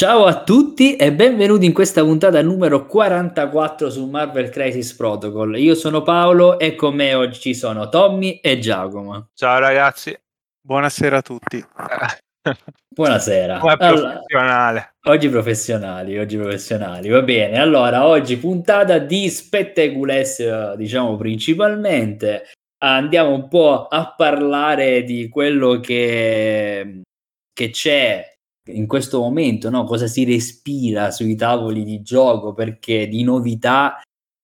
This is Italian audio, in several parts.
Ciao a tutti e benvenuti in questa puntata numero 44 su Marvel Crisis Protocol. Io sono Paolo e con me oggi ci sono Tommy e Giacomo. Ciao ragazzi. Buonasera a tutti. Buonasera. Allora, oggi professionali, oggi professionali, va bene. Allora, oggi puntata di Spettecules, diciamo principalmente. Andiamo un po' a parlare di quello che, che c'è in questo momento, no? cosa si respira sui tavoli di gioco, perché di novità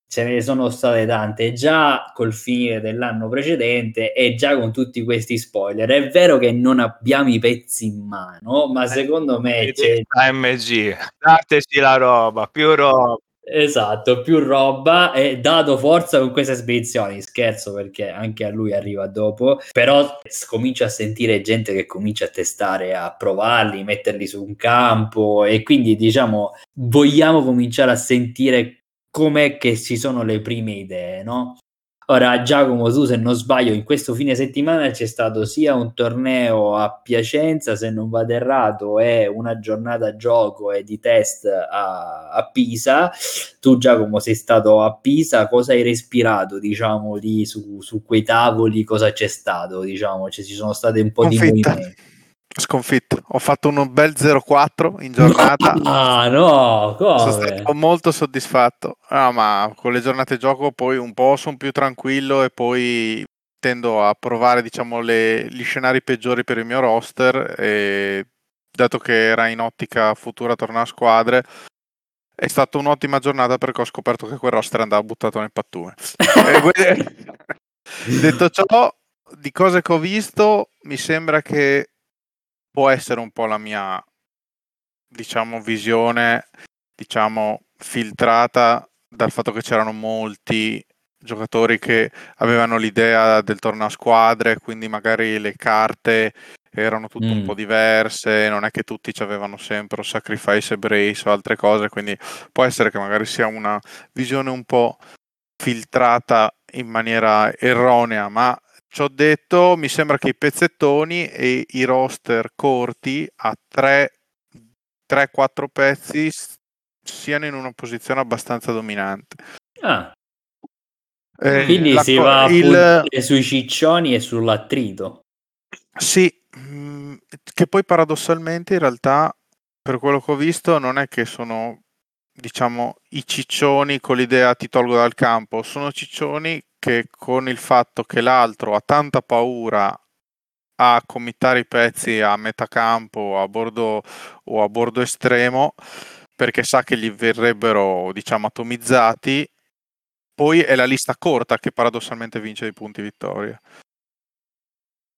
ce ne sono state tante già col finire dell'anno precedente e già con tutti questi spoiler. È vero che non abbiamo i pezzi in mano, ma eh, secondo me c'è AMG, dateci la roba, più roba. Esatto, più roba e dato forza con queste spedizioni, scherzo perché anche a lui arriva dopo, però comincia a sentire gente che comincia a testare, a provarli, metterli su un campo e quindi diciamo vogliamo cominciare a sentire com'è che ci sono le prime idee, no? Ora, Giacomo, tu se non sbaglio, in questo fine settimana c'è stato sia un torneo a Piacenza, se non vado errato, e una giornata a gioco e di test a, a, Pisa. Tu, Giacomo, sei stato a Pisa, cosa hai respirato, diciamo, lì su, su quei tavoli? Cosa c'è stato, diciamo? Cioè, ci sono state un po' Confetta. di movimenti. Sconfitto, ho fatto un bel 0-4 in giornata. Ah, no, come? Sono stato molto soddisfatto. Ah, ma con le giornate gioco poi un po' sono più tranquillo e poi tendo a provare, diciamo, le, gli scenari peggiori per il mio roster. E dato che era in ottica futura tornare a squadre, è stata un'ottima giornata perché ho scoperto che quel roster andava buttato nel pattume. Detto ciò, di cose che ho visto, mi sembra che può essere un po' la mia, diciamo, visione, diciamo, filtrata dal fatto che c'erano molti giocatori che avevano l'idea del torneo a squadre, quindi magari le carte erano tutte mm. un po' diverse, non è che tutti ci avevano sempre sacrifice e brace o altre cose, quindi può essere che magari sia una visione un po' filtrata in maniera erronea, ma Ciò detto, mi sembra che i pezzettoni e i roster corti a 3-4 pezzi siano in una posizione abbastanza dominante. Ah. Eh, Quindi si va il... sui ciccioni e sull'attrito. Sì, mm, che poi paradossalmente in realtà per quello che ho visto non è che sono diciamo i ciccioni con l'idea ti tolgo dal campo, sono ciccioni che con il fatto che l'altro ha tanta paura a committare i pezzi a metà campo a bordo o a bordo estremo perché sa che gli verrebbero diciamo atomizzati poi è la lista corta che paradossalmente vince i punti vittoria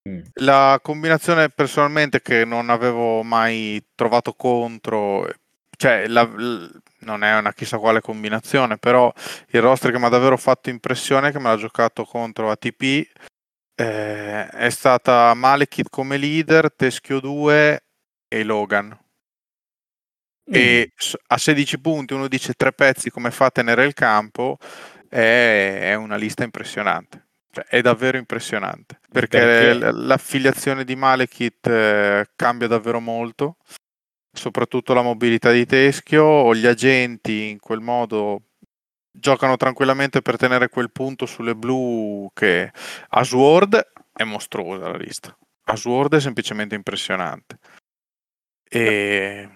mm. la combinazione personalmente che non avevo mai trovato contro cioè la, non è una chissà quale combinazione, però il roster che mi ha davvero fatto impressione, che me l'ha giocato contro ATP, eh, è stata Malekith come leader, Teschio 2 e Logan. Mm. E a 16 punti uno dice tre pezzi come fa a tenere il campo, è, è una lista impressionante. Cioè, è davvero impressionante perché, perché? l'affiliazione di Malekith eh, cambia davvero molto soprattutto la mobilità di teschio gli agenti in quel modo giocano tranquillamente per tenere quel punto sulle blu che a Sword è mostruosa la lista. A Sword è semplicemente impressionante. E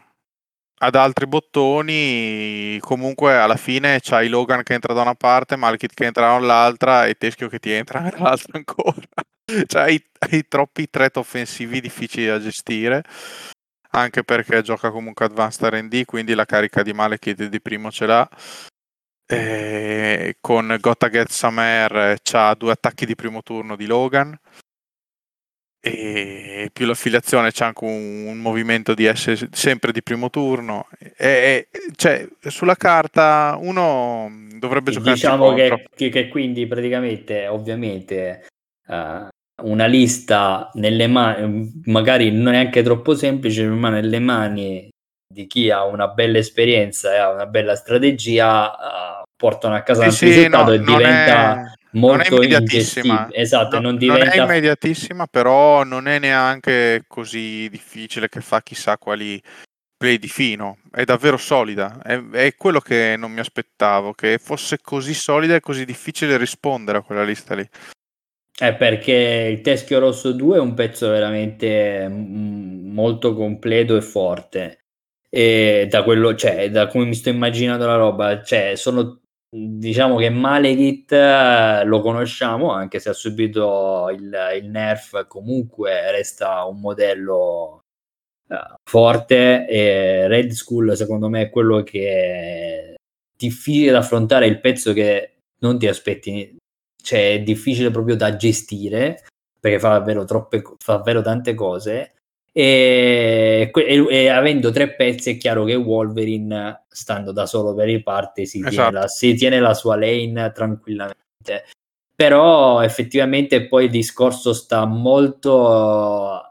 ad altri bottoni comunque alla fine c'hai Logan che entra da una parte, Malkit che entra dall'altra e Teschio che ti entra dall'altra ancora. cioè hai, hai troppi threat offensivi difficili da gestire anche perché gioca comunque Advanced RD, quindi la carica di Malekith di primo ce l'ha. E con Gotta Get Samer c'ha due attacchi di primo turno di Logan. E più l'affiliazione c'è anche un, un, movimento di essere sempre di primo turno. E, e cioè sulla carta uno dovrebbe giocare diciamo che, che, che, quindi praticamente ovviamente uh, una lista nelle mani, magari non è anche troppo semplice, ma nelle mani di chi ha una bella esperienza e ha una bella strategia, uh, portano a casa sì, un risultato no, e diventa è, molto immediatissima. Esatto, no, non, diventa... non è immediatissima, però non è neanche così difficile che fa chissà quali gameplay di fino, è davvero solida, è, è, quello che non mi aspettavo, che fosse così solida e così difficile rispondere a quella lista lì. È perché il Teschio Rosso 2 è un pezzo veramente mm, molto completo e forte. E da quello, cioè, da come mi sto immaginando la roba, cioè, sono diciamo che Malekith eh, lo conosciamo anche se ha subito il, il nerf comunque resta un modello uh, forte e Red Skull secondo me è quello che è difficile da affrontare il pezzo che non ti aspetti cioè è difficile proprio da gestire perché fa davvero troppe fa davvero tante cose e, e, e, avendo tre pezzi è chiaro che Wolverine stando da solo per il parte si, esatto. tiene, la, si tiene la sua lane tranquillamente però effettivamente poi il discorso sta molto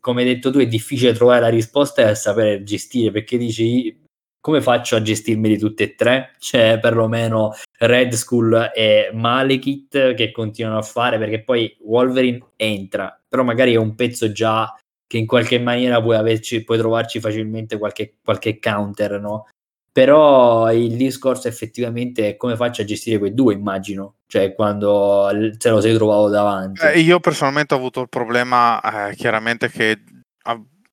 come hai detto tu è difficile trovare la risposta e sapere gestire perché dici come faccio a gestirmeli tutte e tre? C'è perlomeno Red Skull e Malekith che continuano a fare perché poi Wolverine entra, però magari è un pezzo già che in qualche maniera puoi, averci, puoi trovarci facilmente qualche, qualche counter, no? Però il discorso effettivamente è come faccio a gestire quei due, immagino, cioè quando se lo sei trovato davanti. Eh, io personalmente ho avuto il problema, eh, chiaramente, che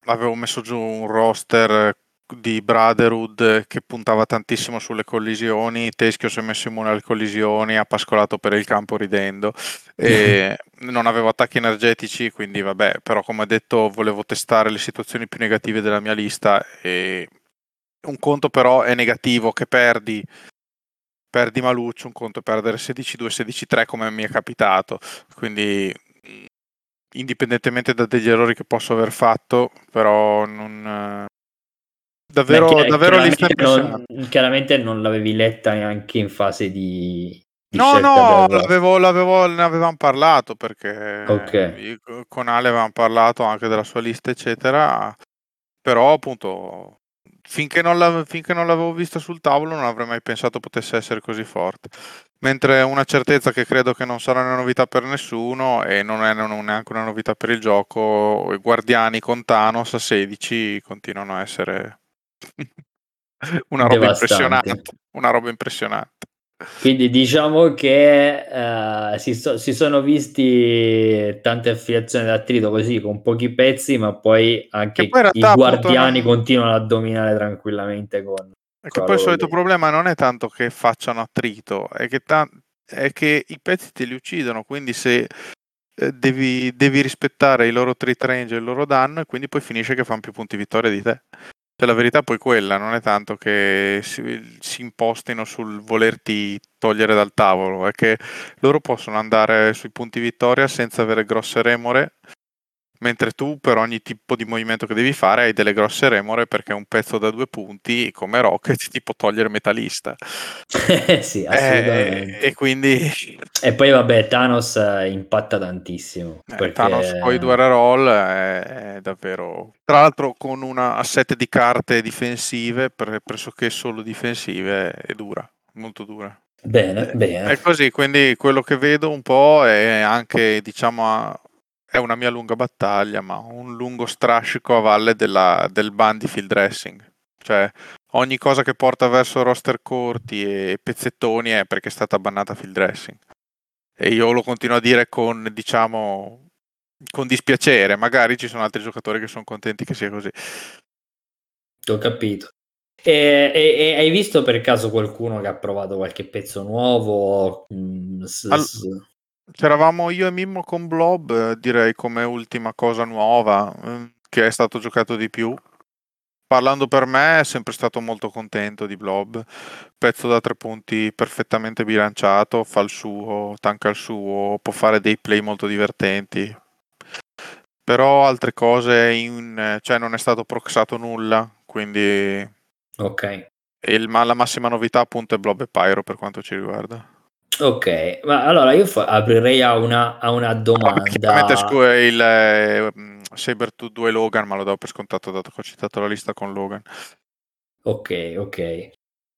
avevo messo giù un roster di Brotherhood che puntava tantissimo sulle collisioni, Teschio si è messo immune alle collisioni, ha pascolato per il campo ridendo e non avevo attacchi energetici, quindi vabbè, però come ho detto volevo testare le situazioni più negative della mia lista e un conto però è negativo che perdi perdi Maluccio, un conto è perdere 16-2, 16-3 come mi è capitato, quindi indipendentemente da degli errori che posso aver fatto, però non, Davvero, Beh, davvero lista non, chiaramente non l'avevi letta neanche in fase di, di no, no, l'avevo, l'avevo, ne avevamo parlato perché okay. con Ale avevamo parlato anche della sua lista, eccetera. Però, appunto, finché non, finché non l'avevo vista sul tavolo, non avrei mai pensato potesse essere così forte. Mentre una certezza che credo che non sarà una novità per nessuno e non è non neanche una novità per il gioco, i guardiani con Thanos a 16 continuano a essere una roba impressionante. Una roba impressionante. Quindi diciamo che uh, si, so, si, sono visti tante affiliazioni d'attrito così con pochi pezzi, ma poi anche poi i guardiani non... continuano a dominare tranquillamente con. Perché poi il solito lì. problema non è tanto che facciano attrito, è che, ta- è che i pezzi te li uccidono. Quindi se eh, devi, devi, rispettare i loro trit range e il loro danno, e quindi poi finisce che fanno più punti vittoria di te. Cioè, la verità poi quella, non è tanto che si, si, impostino sul volerti togliere dal tavolo, è che loro possono andare sui punti vittoria senza avere grosse remore mentre tu per ogni tipo di movimento che devi fare hai delle grosse remore perché un pezzo da due punti come Rocket ti può togliere metalista sì assolutamente. eh, e quindi e poi vabbè Thanos eh, impatta tantissimo eh, perché... Thanos con i due roll è, è, davvero tra l'altro con una asset di carte difensive pressoché solo difensive è dura molto dura. Bene, bene. È così, quindi quello che vedo un po' è anche, diciamo, è una mia lunga battaglia, ma un lungo strascico a valle della, del ban di field dressing. Cioè, ogni cosa che porta verso roster corti e pezzettoni è perché è stata bannata field dressing. E io lo continuo a dire con, diciamo, con dispiacere. Magari ci sono altri giocatori che sono contenti che sia così. Ho capito. E, e, e, hai visto per caso qualcuno che ha provato qualche pezzo nuovo? Mm, s- All- C'eravamo io e Mimmo con Blob, direi come ultima cosa nuova eh, che è stato giocato di più. Parlando per me, è sempre stato molto contento di Blob. Pezzo da tre punti perfettamente bilanciato, fa il suo, tanca il suo, può fare dei play molto divertenti. Però altre cose, in, cioè non è stato proxato nulla, quindi... Ok. Il, la massima novità appunto è Blob e Pyro per quanto ci riguarda. Ok, ma allora io fa- aprirei a una, a una domanda. Chiaramente scu- il eh, Saber 2 Logan, ma lo do per scontato dato che ho citato la lista con Logan. Ok, ok.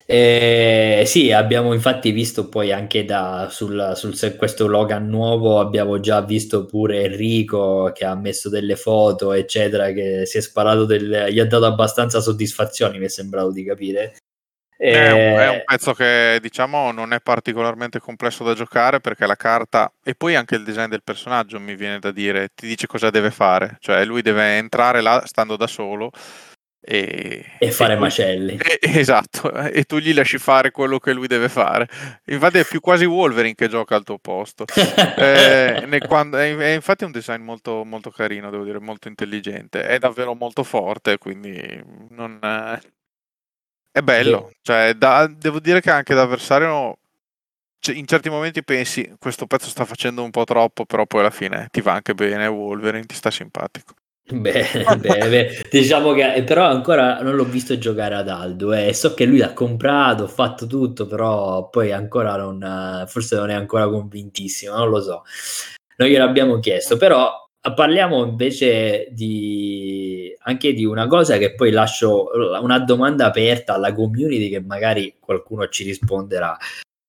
Eh, sì, abbiamo infatti visto poi anche da, sul, sul, questo Logan nuovo, abbiamo già visto pure Enrico che ha messo delle foto, eccetera, che si è sparato del, gli ha dato abbastanza soddisfazioni, mi è sembrato di capire. Eh, è, un, è un pezzo che diciamo non è particolarmente complesso da giocare perché la carta e poi anche il design del personaggio mi viene da dire, ti dice cosa deve fare, cioè lui deve entrare là stando da solo e, e fare e macelli. E, esatto, e tu gli lasci fare quello che lui deve fare. Infatti è più quasi Wolverine che gioca al tuo posto. eh, quando, è, è, infatti un design molto, molto carino, devo dire, molto intelligente. È davvero molto forte, quindi non... È bello. Sì. Cioè, da, devo dire che anche da avversario cioè, in certi momenti pensi questo pezzo sta facendo un po' troppo, però poi alla fine ti va anche bene Wolverine, ti sta simpatico. Bene, bene, diciamo che eh, però ancora non l'ho visto giocare ad Aldo e eh. so che lui l'ha comprato, ha fatto tutto, però poi ancora non, forse non è ancora convintissimo, non lo so. Noi gliel'abbiamo chiesto, però parliamo invece di anche di una cosa che poi lascio una domanda aperta alla community che magari qualcuno ci risponderà.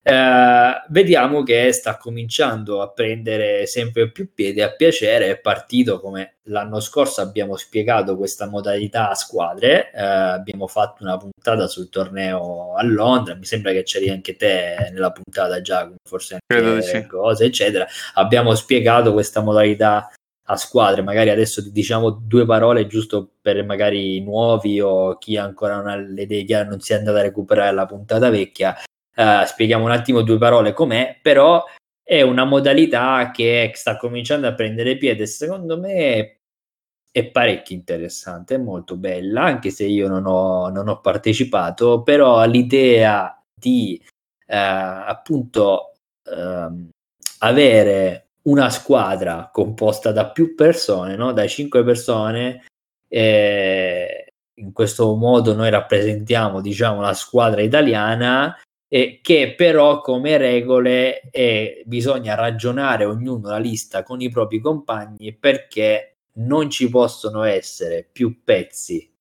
Eh, vediamo che sta cominciando a prendere sempre più piede a piacere. È partito come l'anno scorso abbiamo spiegato questa modalità a squadre. Eh, abbiamo fatto una puntata sul torneo a Londra. Mi sembra che c'eri anche te nella puntata, Giacomo, forse anche sì. cose, eccetera. Abbiamo spiegato questa modalità a squadre. Magari adesso diciamo due parole giusto per magari nuovi o chi ancora non ha le idee chiare, non si è andato a recuperare la puntata vecchia uh, spieghiamo un attimo due parole com'è, però è una modalità che sta cominciando a prendere piede, secondo me è parecchio interessante, è molto bella, anche se io non ho, non ho partecipato, però l'idea di uh, appunto uh, avere una squadra composta da più persone, no? da cinque persone, eh, in questo modo noi rappresentiamo diciamo la squadra italiana eh, che però come regole eh, bisogna ragionare ognuno la lista con i propri compagni perché non ci possono essere più pezzi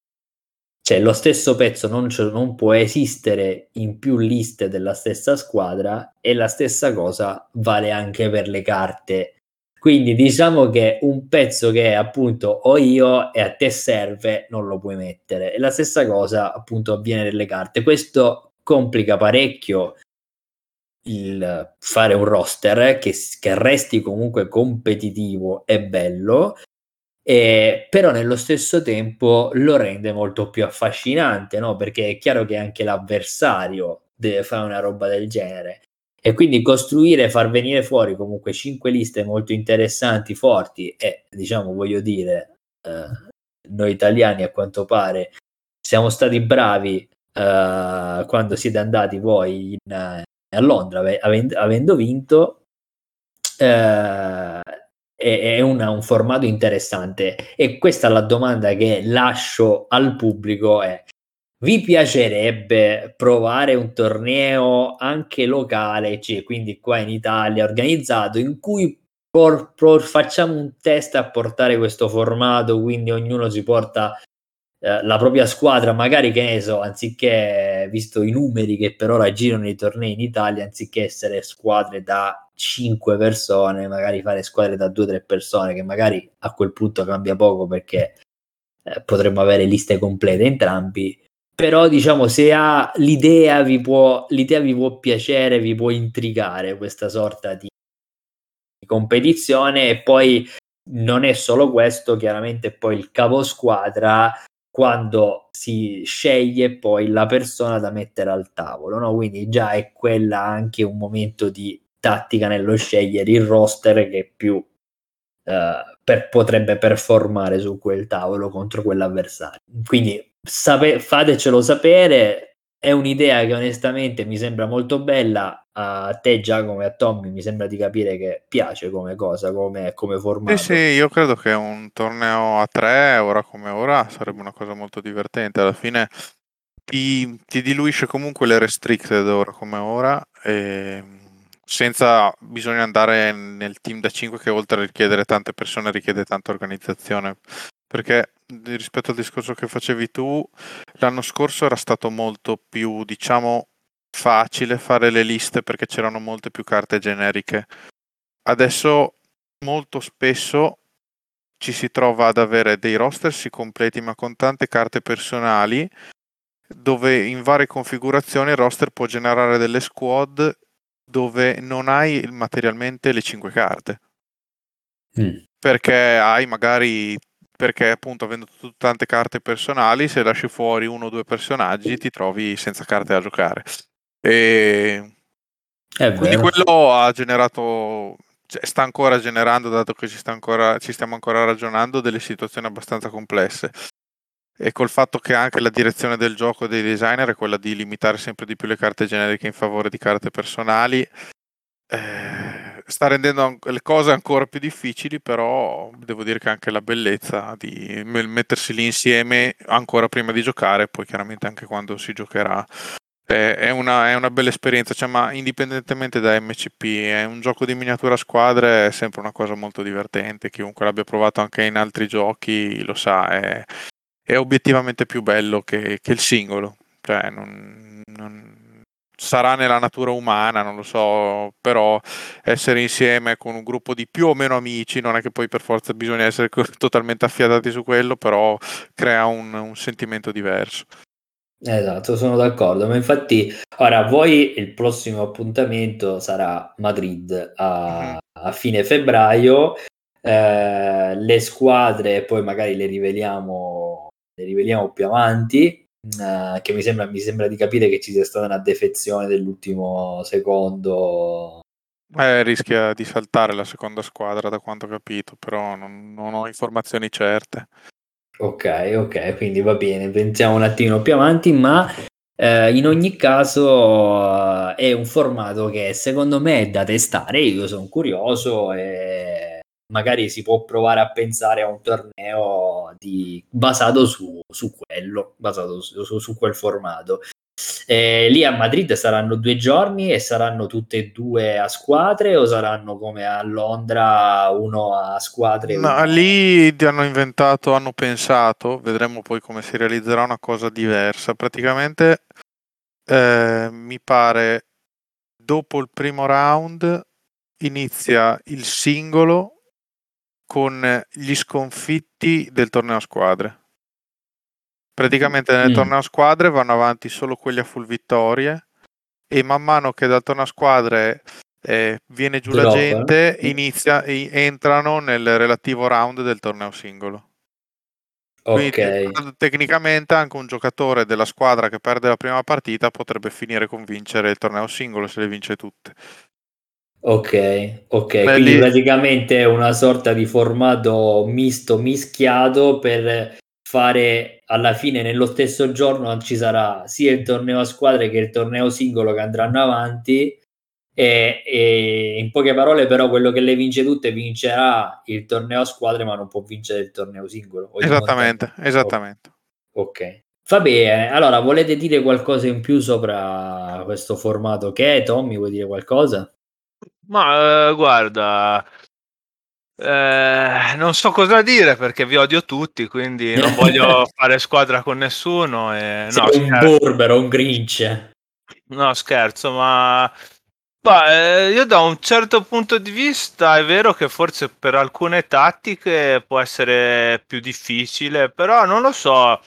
cioè lo stesso pezzo non, non, può esistere in più liste della stessa squadra e la stessa cosa vale anche per le carte. Quindi diciamo che un pezzo che appunto ho io e a te serve non lo puoi mettere. E la stessa cosa appunto avviene nelle carte. Questo complica parecchio il fare un roster che, che resti comunque competitivo e bello, eh, però nello stesso tempo lo rende molto più affascinante, no? perché è chiaro che anche l'avversario deve fare una roba del genere. E quindi costruire, far venire fuori comunque cinque liste molto interessanti, forti e diciamo, voglio dire, eh, noi italiani a quanto pare siamo stati bravi uh, quando siete andati voi in, uh, a Londra avendo, vinto uh, è, una, un formato interessante. E questa è la domanda che lascio al pubblico è vi piacerebbe provare un torneo anche locale, cioè quindi qua in Italia organizzato, in cui por, por, facciamo un test a portare questo formato, quindi ognuno si porta eh, la propria squadra, magari che ne so, anziché visto i numeri che per ora girano i tornei in Italia, anziché essere squadre da 5 persone, magari fare squadre da 2-3 persone, che magari a quel punto cambia poco perché eh, potremmo avere liste complete entrambi. Però diciamo se ha l'idea vi può, l'idea vi può piacere, vi può intrigare questa sorta di competizione e poi non è solo questo, chiaramente poi il capo squadra quando si sceglie poi la persona da mettere al tavolo, no? quindi già è quella anche un momento di tattica nello scegliere il roster che più eh, per, potrebbe performare su quel tavolo contro quell'avversario. Quindi sape- fatecelo sapere, è un'idea che onestamente mi sembra molto bella. A te, Giacomo, e a Tommy mi sembra di capire che piace come cosa, come, come formato. Sì, sì, io credo che un torneo a tre, ora come ora, sarebbe una cosa molto divertente. Alla fine ti, ti diluisce comunque le restricted ora come ora. E senza bisogno andare nel team da 5 che oltre a richiedere tante persone richiede tanta organizzazione perché rispetto al discorso che facevi tu, l'anno scorso era stato molto più, diciamo, facile fare le liste perché c'erano molte più carte generiche. Adesso molto spesso ci si trova ad avere dei roster si completi ma con tante carte personali dove in varie configurazioni il roster può generare delle squad dove non hai materialmente le 5 carte. Mm. Perché hai magari perché appunto avendo tante carte personali se lasci fuori uno o due personaggi ti trovi senza carte da giocare. E quindi quello ha generato cioè, sta ancora generando, dato che ci, ancora, ci, stiamo ancora ragionando, delle situazioni abbastanza complesse. E col fatto che anche la direzione del gioco dei designer è quella di limitare sempre di più le carte generiche in favore di carte personali, eh, sta rendendo le cose ancora più difficili, però devo dire che anche la bellezza di mettersi lì insieme ancora prima di giocare, poi chiaramente anche quando si giocherà è una, è una, bella esperienza, cioè, ma indipendentemente da MCP, è un gioco di miniatura squadre, è sempre una cosa molto divertente, chiunque l'abbia provato anche in altri giochi lo sa, è, è obiettivamente più bello che, che il singolo, cioè, non, non, sarà nella natura umana, non lo so, però essere insieme con un gruppo di più o meno amici, non è che poi per forza bisogna essere totalmente affiatati su quello, però crea un, un sentimento diverso. Esatto, sono d'accordo, ma infatti ora voi il prossimo appuntamento sarà Madrid a, mm-hmm. a fine febbraio, eh, le squadre poi magari le riveliamo, le riveliamo più avanti, eh, che mi sembra, mi sembra di capire che ci sia stata una defezione dell'ultimo secondo. Eh, rischia di saltare la seconda squadra da quanto ho capito, però non, non ho informazioni certe. Ok, ok, quindi va bene, pensiamo un attimo più avanti, ma eh, in ogni caso eh, è un formato che secondo me è da testare, io sono curioso e magari si può provare a pensare a un torneo di, basato su, su quello, basato su, su quel formato. Eh, lì a Madrid saranno due giorni e saranno tutte e due a squadre o saranno come a Londra uno a squadre? No, uno... lì hanno inventato, hanno pensato, vedremo poi come si realizzerà una cosa diversa. Praticamente eh, mi pare dopo il primo round inizia il singolo con gli sconfitti del torneo a squadre. Praticamente nel mm. torneo a squadre vanno avanti solo quelli a full vittorie e man mano che dal torneo a squadre eh, viene giù Drop, la gente, eh? inizia, entrano nel relativo round del torneo singolo. Quindi, okay. tecnicamente anche un giocatore della squadra che perde la prima partita potrebbe finire con vincere il torneo singolo se le vince tutte. Ok, ok, Beh, quindi lì... praticamente è una sorta di formato misto, mischiato per fare alla fine nello stesso giorno ci sarà sia il torneo a squadre che il torneo singolo che andranno avanti. E, e, in poche parole però quello che le vince tutte vincerà il torneo a squadre ma non può vincere il torneo singolo. Esattamente esattamente. Ok. Va bene allora volete dire qualcosa in più sopra questo formato? Che è? Tommy vuoi dire qualcosa? ma eh, guarda eh, non so cosa dire perché vi odio tutti, quindi non voglio fare squadra con nessuno. E... No, un burbero, un grinch. No, scherzo, ma Beh, io da un certo punto di vista è vero che forse per alcune tattiche può essere più difficile, però non lo so.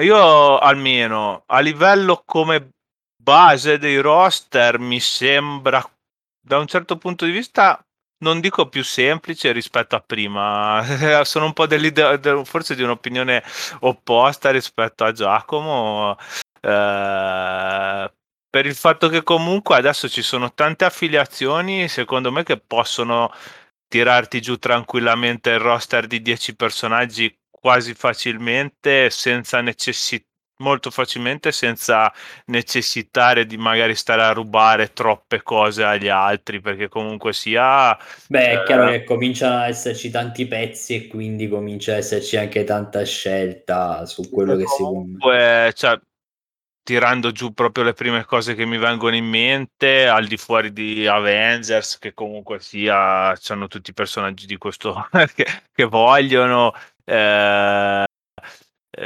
Io almeno a livello come base dei roster mi sembra da un certo punto di vista non dico più semplice rispetto a prima, sono un po' dell'idea, forse di un'opinione opposta rispetto a Giacomo, eh, per il fatto che comunque adesso ci sono tante affiliazioni, secondo me, che possono tirarti giù tranquillamente il roster di 10 personaggi quasi facilmente senza necessità molto facilmente senza necessitare di magari stare a rubare troppe cose agli altri perché comunque sia beh è eh, chiaro che cominciano ad esserci tanti pezzi e quindi comincia ad esserci anche tanta scelta su quello che si comunque cioè, tirando giù proprio le prime cose che mi vengono in mente al di fuori di Avengers che comunque sia hanno tutti i personaggi di questo che, che vogliono eh,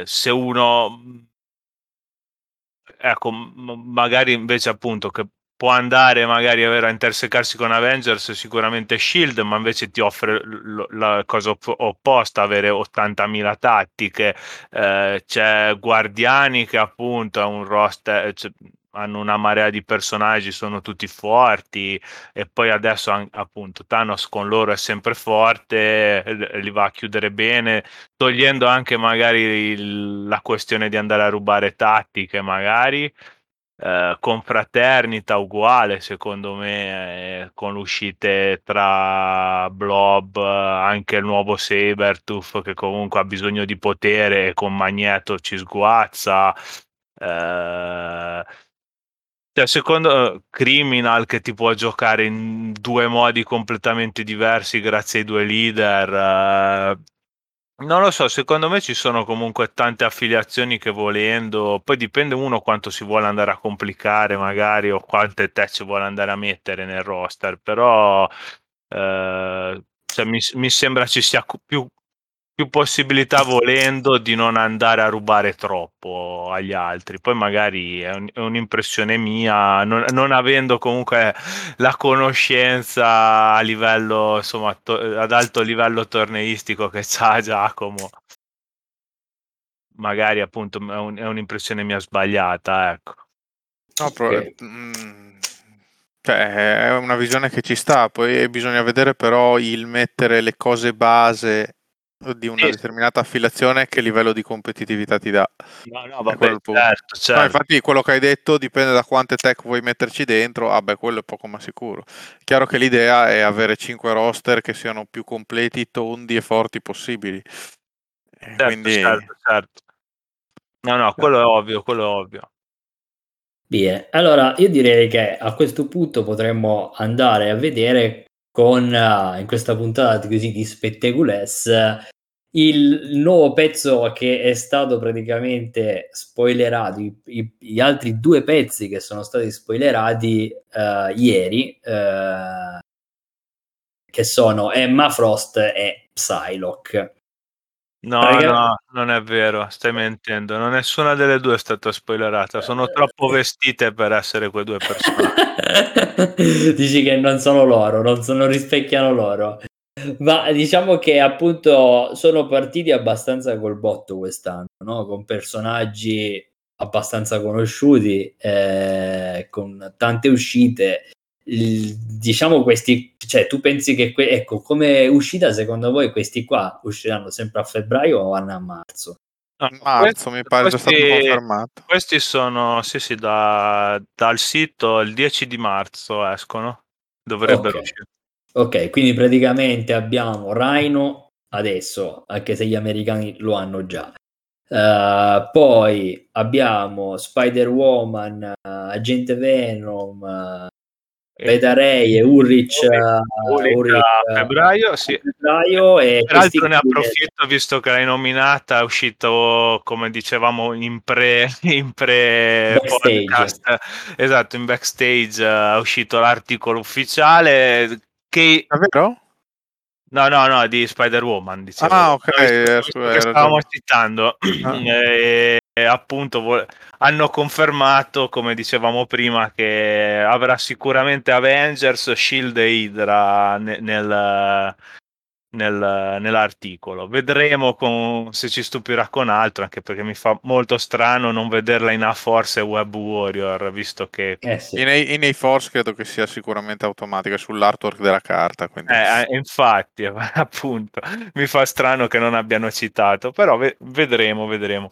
se uno ecco, magari invece appunto che può andare magari a intersecarsi con Avengers sicuramente Shield ma invece ti offre l- la cosa op- opposta avere 80.000 tattiche. Eh, c'è Guardiani che appunto ha un roster cioè, hanno una marea di personaggi sono tutti forti e poi adesso appunto Thanos con loro è sempre forte li va a chiudere bene togliendo anche magari la questione di andare a rubare tattiche magari. Eh, confraternita uguale secondo me eh, con uscite tra Blob anche il nuovo Sabertooth che comunque ha bisogno di potere con Magneto ci sguazza. Eh, cioè, secondo Criminal che ti può giocare in due modi completamente diversi grazie ai due leader eh, non lo so, secondo me ci sono comunque tante affiliazioni che volendo, poi dipende uno quanto si vuole andare a complicare magari o quante tech vuole andare a mettere nel roster, però eh, cioè, mi, mi, sembra ci sia più, più possibilità volendo di non andare a rubare troppo agli altri. Poi magari è, un, è un'impressione mia, non, non, avendo comunque la conoscenza a livello, insomma, to, ad alto livello torneistico che c'ha Giacomo. Magari appunto è, un, è un'impressione mia sbagliata, ecco. No, però, okay. Mm, cioè, è una visione che ci sta, poi bisogna vedere però il mettere le cose base di una sì. determinata affiliazione che livello di competitività ti dà. No, no, vabbè, certo, certo. No, infatti quello che hai detto dipende da quante tech vuoi metterci dentro, ah beh, quello è poco ma sicuro. Chiaro che l'idea è avere 5 roster che siano più completi, tondi e forti possibili. Certo, Quindi... certo, certo. No, no, quello è ovvio, quello è ovvio. Bene, allora io direi che a questo punto potremmo andare a vedere con uh, in questa puntata così di Spectaculess il nuovo pezzo che è stato praticamente spoilerato, i, i, gli altri due pezzi che sono stati spoilerati uh, ieri, uh, che sono Emma Frost e Psylocke. No, Perché... no, non è vero, stai mentendo. Non nessuna delle due è stata spoilerata. Sono troppo vestite per essere quei due personaggi. Dici che non sono loro, non, sono, rispecchiano loro. Ma diciamo che appunto sono partiti abbastanza col botto quest'anno, no? con personaggi abbastanza conosciuti, eh, con tante uscite diciamo questi, cioè tu pensi che, que- ecco, come uscita secondo voi questi qua usciranno sempre a febbraio o vanno a marzo? A marzo mi pare questi, già stato confermato. Questi sono, sì sì, da, dal sito il 10 di marzo escono, dovrebbero okay. uscire. Ok, quindi praticamente abbiamo Rhino adesso, anche se gli americani lo hanno già. Uh, poi abbiamo Spider-Woman, uh, Agente Venom, uh, Ray e Ulrich, Ulrich, Ulrich a febbraio, sì. febbraio e peraltro ne approfitto visto che l'hai nominata è uscito come dicevamo in pre, in pre podcast esatto in backstage è uscito l'articolo ufficiale che davvero? No, no, no, di Spider-Woman. Dicevo. Ah, ok. Eh, stavamo citando. Ah. E, appunto vo- hanno confermato, come dicevamo prima, che avrà sicuramente Avengers, Shield e Hydra ne- nel, nel, nell'articolo. Vedremo con, se ci stupirà con altro, anche perché mi fa molto strano non vederla in A-Force e Web Warrior, visto che... Eh sì. in, A- in A-Force credo che sia sicuramente automatica sull'artwork della carta. Quindi... Eh, eh infatti, appunto, mi fa strano che non abbiano citato, però ve- vedremo, vedremo.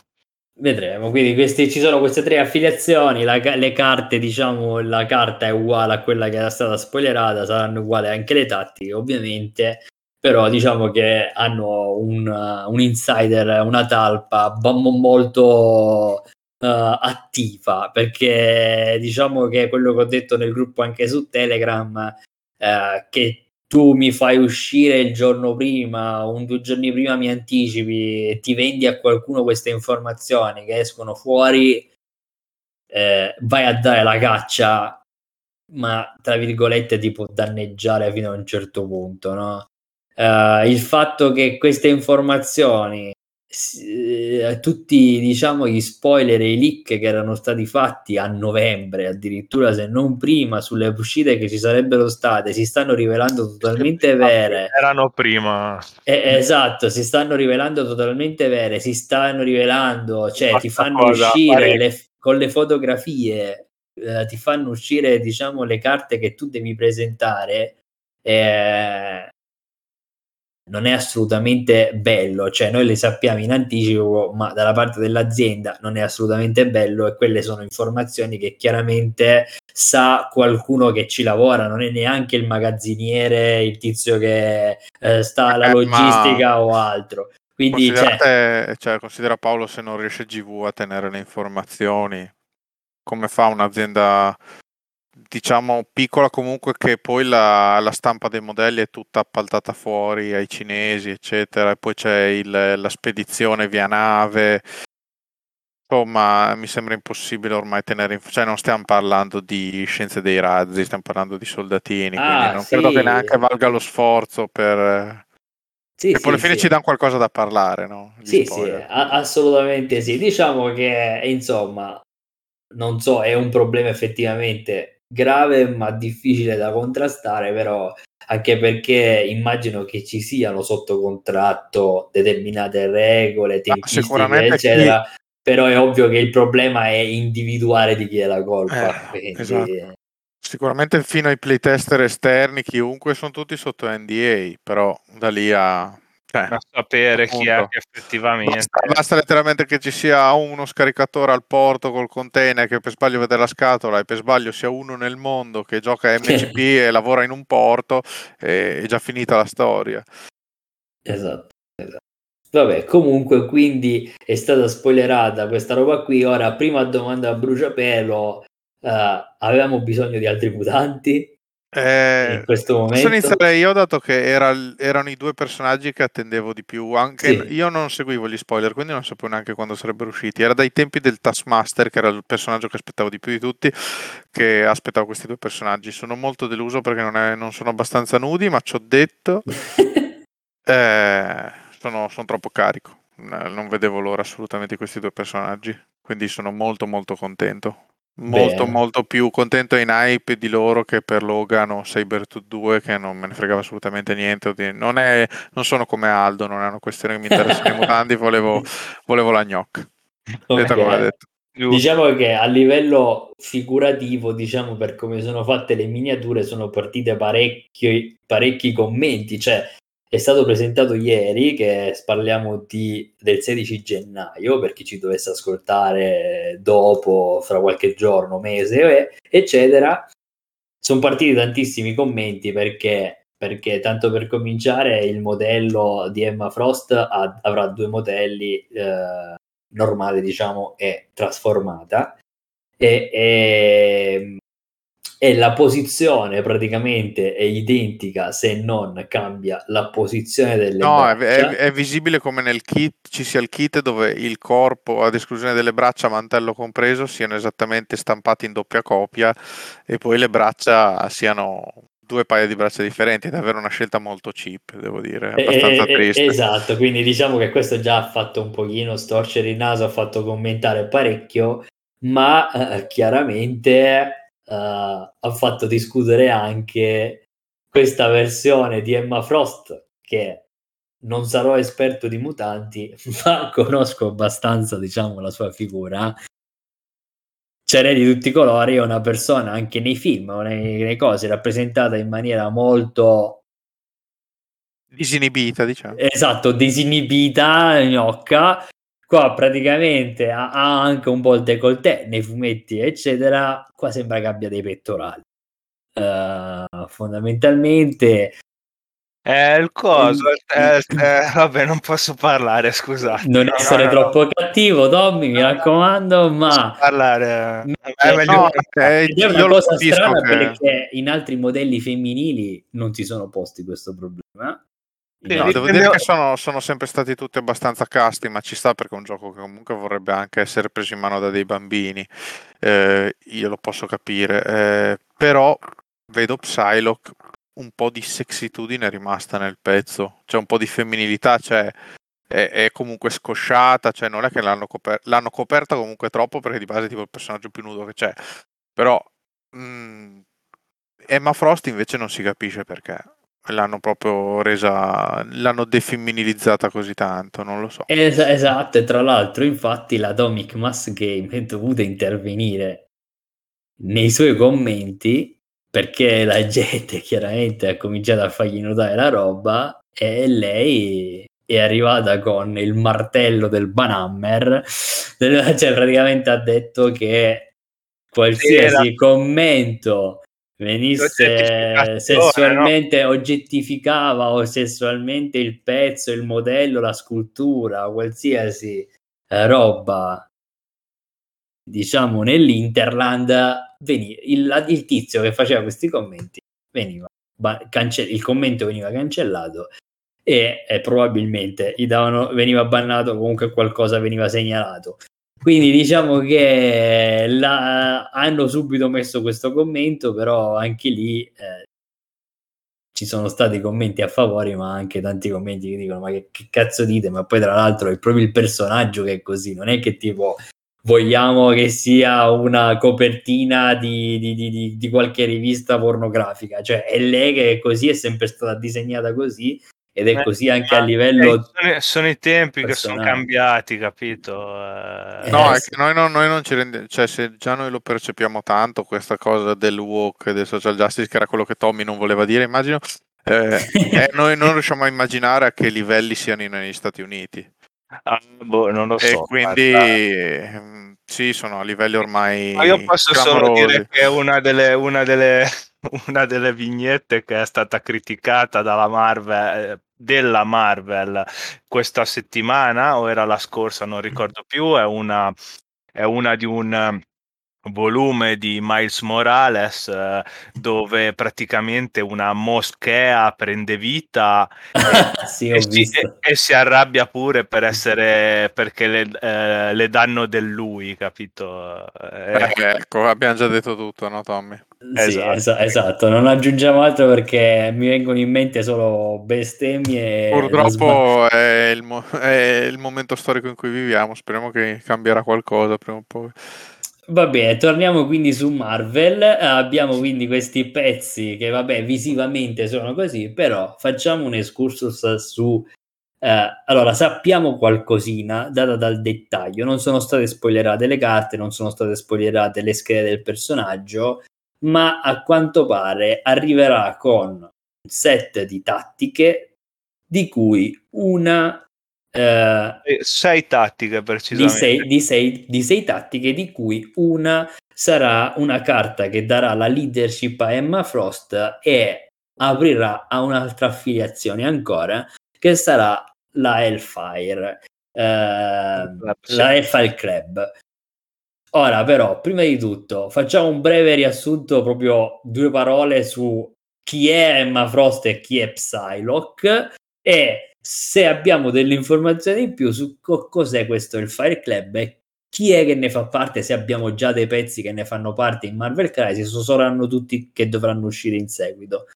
Vedremo, quindi questi, ci sono queste tre affiliazioni, la, le carte, diciamo, la carta è uguale a quella che era stata spoilerata, saranno uguali anche le tattiche, ovviamente, però diciamo che hanno un, un insider, una talpa molto uh, attiva, perché diciamo che quello che ho detto nel gruppo anche su Telegram, uh, che tu mi fai uscire il giorno prima, un due giorni prima mi anticipi e ti vendi a qualcuno queste informazioni che escono fuori, eh, vai a dare la caccia, ma tra virgolette ti può danneggiare fino a un certo punto, no? Uh, il fatto che queste informazioni eh, tutti diciamo gli spoiler e i leak che erano stati fatti a novembre addirittura se non prima sulle uscite che ci sarebbero state si stanno rivelando totalmente vere. erano prima. Eh, esatto si stanno rivelando totalmente vere si stanno rivelando cioè ti fanno cosa, uscire le, con le fotografie eh, ti fanno uscire diciamo le carte che tu devi presentare eh, non è assolutamente bello, cioè noi le sappiamo in anticipo, ma dalla parte dell'azienda non è assolutamente bello e quelle sono informazioni che chiaramente sa qualcuno che ci lavora, non è neanche il magazziniere, il tizio che eh, sta alla eh, logistica o altro. Quindi, cioè... Cioè, considera Paolo se non riesce GV a tenere le informazioni, come fa un'azienda diciamo piccola comunque che poi la, la, stampa dei modelli è tutta appaltata fuori ai cinesi eccetera e poi c'è il, la spedizione via nave insomma mi sembra impossibile ormai tenere in... cioè non stiamo parlando di scienze dei razzi stiamo parlando di soldatini ah, quindi non sì. credo che neanche valga lo sforzo per sì, e poi alla fine sì. ci danno qualcosa da parlare, no? Gli sì, spoiler. sì, assolutamente sì. Diciamo che, insomma, non so, è un problema effettivamente grave ma difficile da contrastare, però anche perché immagino che ci siano sotto contratto determinate regole, tempistiche, eccetera. Chi... Però è ovvio che il problema è individuare di chi è la colpa. Eh, quindi... esatto. Sicuramente fino ai playtester esterni, chiunque sono tutti sotto NDA, però da lì a cioè, da sapere appunto. chi è che effettivamente. Basta, basta, letteralmente che ci sia uno scaricatore al porto col container che per sbaglio vede la scatola e per sbaglio sia uno nel mondo che gioca MCP e lavora in un porto, e è già finita la storia. Esatto, esatto. Vabbè, comunque, quindi è stata spoilerata questa roba qui. Ora, prima domanda a bruciapelo: uh, avevamo bisogno di altri mutanti? Eh, in questo momento. Posso iniziare io, dato che era, erano i due personaggi che attendevo di più. Anche sì. io non seguivo gli spoiler, quindi non sapevo neanche quando sarebbero usciti. Era dai tempi del Taskmaster, che era il personaggio che aspettavo di più di tutti, che aspettavo questi due personaggi. Sono molto deluso perché non, è, non sono abbastanza nudi, ma ci ho detto. eh, sono, sono troppo carico. Non vedevo l'ora assolutamente di questi due personaggi. Quindi sono molto molto contento. Molto, Beh. molto più contento in hype di loro che per Logan o Sabertooth 2 che non me ne fregava assolutamente niente. Non, è, non sono come Aldo, non è una questione che mi interessano i mutanti, volevo, volevo la gnocca. Okay. Diciamo che a livello figurativo, diciamo per come sono fatte le miniature, sono partite parecchi, parecchi commenti, cioè è stato presentato ieri, che parliamo di, del 16 gennaio, per chi ci dovesse ascoltare dopo, fra qualche giorno, mese, eccetera. Sono partiti tantissimi commenti perché, perché tanto per cominciare, il modello di Emma Frost ha, avrà due modelli, eh, normale diciamo e trasformata. E, e e la posizione praticamente è identica se non cambia la posizione delle no, braccia. No, è, è, visibile come nel kit ci sia il kit dove il corpo, ad esclusione delle braccia, mantello compreso, siano esattamente stampati in doppia copia e poi le braccia siano due paia di braccia differenti, è davvero una scelta molto cheap, devo dire, abbastanza eh, triste. Esatto, quindi diciamo che questo già ha fatto un pochino storcere il naso, ha fatto commentare parecchio, ma eh, chiaramente uh, ha fatto discutere anche questa versione di Emma Frost che non sarò esperto di mutanti, ma conosco abbastanza, diciamo, la sua figura. Ce n'è di tutti i colori, è una persona anche nei film o nei, nei cose rappresentata in maniera molto disinibita, diciamo. Esatto, disinibita, gnocca, Qua praticamente ha, ha, anche un po' il décolleté nei fumetti, eccetera. Qua sembra che abbia dei pettorali. Uh, fondamentalmente è il coso, eh, eh, vabbè, non posso parlare, scusate. Non essere no, troppo no. cattivo, Tommy, mi raccomando, ma parlare è, meglio... no, è, una cosa strana che... perché in altri modelli femminili non si sono posti questo problema. No, devo dire che sono, sono, sempre stati tutti abbastanza casti, ma ci sta perché è un gioco che comunque vorrebbe anche essere preso in mano da dei bambini. Eh, io lo posso capire, eh, però vedo Psylocke un po' di sexitudine rimasta nel pezzo, c'è un po' di femminilità, cioè è, è comunque scosciata, cioè non è che l'hanno, coper- l'hanno, coperta comunque troppo perché di base è tipo il personaggio più nudo che c'è, però mh, mm, Emma Frost invece non si capisce perché l'hanno proprio resa, l'hanno defemminilizzata così tanto, non lo so. Es- esatto, e tra l'altro infatti l'Atomic Mass Game è dovuta intervenire nei suoi commenti perché la gente chiaramente ha cominciato a fargli notare la roba e lei è arrivata con il martello del Banhammer, cioè praticamente ha detto che qualsiasi Era... commento venisse sessualmente no? oggettificava o sessualmente il pezzo, il modello, la scultura, qualsiasi eh, roba, diciamo nell'Interland, veniva, il, il, tizio che faceva questi commenti veniva, ba- cance- il commento veniva cancellato e eh, probabilmente gli davano, veniva bannato, comunque qualcosa veniva segnalato. Quindi diciamo che la, hanno subito messo questo commento, però anche lì eh, ci sono stati commenti a favore, ma anche tanti commenti che dicono: Ma che, che, cazzo dite? Ma poi, tra l'altro, è proprio il personaggio che è così, non è che tipo vogliamo che sia una copertina di, di, di, di qualche rivista pornografica, cioè è lei che è così, è sempre stata disegnata così ed è eh, così anche a livello sono, sono i tempi personale. che sono cambiati capito eh, no è che noi non, noi non ci rendiamo cioè se già noi lo percepiamo tanto questa cosa del walk e del social justice che era quello che Tommy non voleva dire immagino eh, eh, noi non riusciamo a immaginare a che livelli siano negli Stati Uniti ah, boh, non lo so e quindi ehm, sì sono a livelli ormai ma io posso clamorosi. solo dire che una delle, una delle una delle vignette che è stata criticata dalla Marvel eh, della Marvel. Questa settimana o era la scorsa, non ricordo più, è una, è una di un volume di Miles Morales eh, dove praticamente una moschea prende vita e, sì, e, si, e, e, si, arrabbia pure per essere perché le, eh, le danno del lui capito? Eh, ecco abbiamo già detto tutto no Tommy sì, esatto. esatto. non aggiungiamo altro perché mi vengono in mente solo bestemmie. Purtroppo è il, mo- è il, momento storico in cui viviamo, speriamo che cambierà qualcosa prima o poi. Va bene, torniamo quindi su Marvel. Abbiamo quindi questi pezzi che, vabbè, visivamente sono così, però facciamo un excursus su. Eh, allora, sappiamo qualcosina data dal dettaglio. Non sono state spoilerate le carte, non sono state spoilerate le schede del personaggio ma a quanto pare arriverà con un set di tattiche di cui una eh, sei tattiche precisamente. di sei, di, sei, di sei tattiche di cui una sarà una carta che darà la leadership a Emma Frost e aprirà a un'altra affiliazione ancora che sarà la Hellfire eh, la Hellfire Club Ora, però, prima di tutto, facciamo un breve riassunto, proprio due parole su chi è Emma Frost e chi è Psylocke e se abbiamo delle informazioni in più su co- cos'è questo il Fire Club e chi è che ne fa parte, se abbiamo già dei pezzi che ne fanno parte in Marvel Crisis o saranno tutti che dovranno uscire in seguito.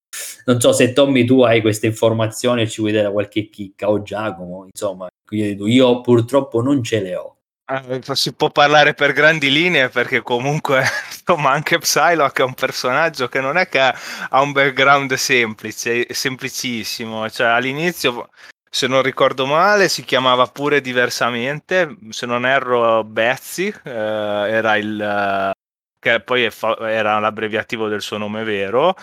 Non so se Tommy tu hai queste informazioni e ci vuoi dare qualche chicca o Giacomo, insomma, io purtroppo non ce le ho. Eh, si può parlare per grandi linee perché comunque insomma anche Psylocke è un personaggio che non è che ha un background semplice, semplicissimo, cioè all'inizio se non ricordo male si chiamava pure diversamente, se non erro Betsy eh, era il che poi era l'abbreviativo del suo nome vero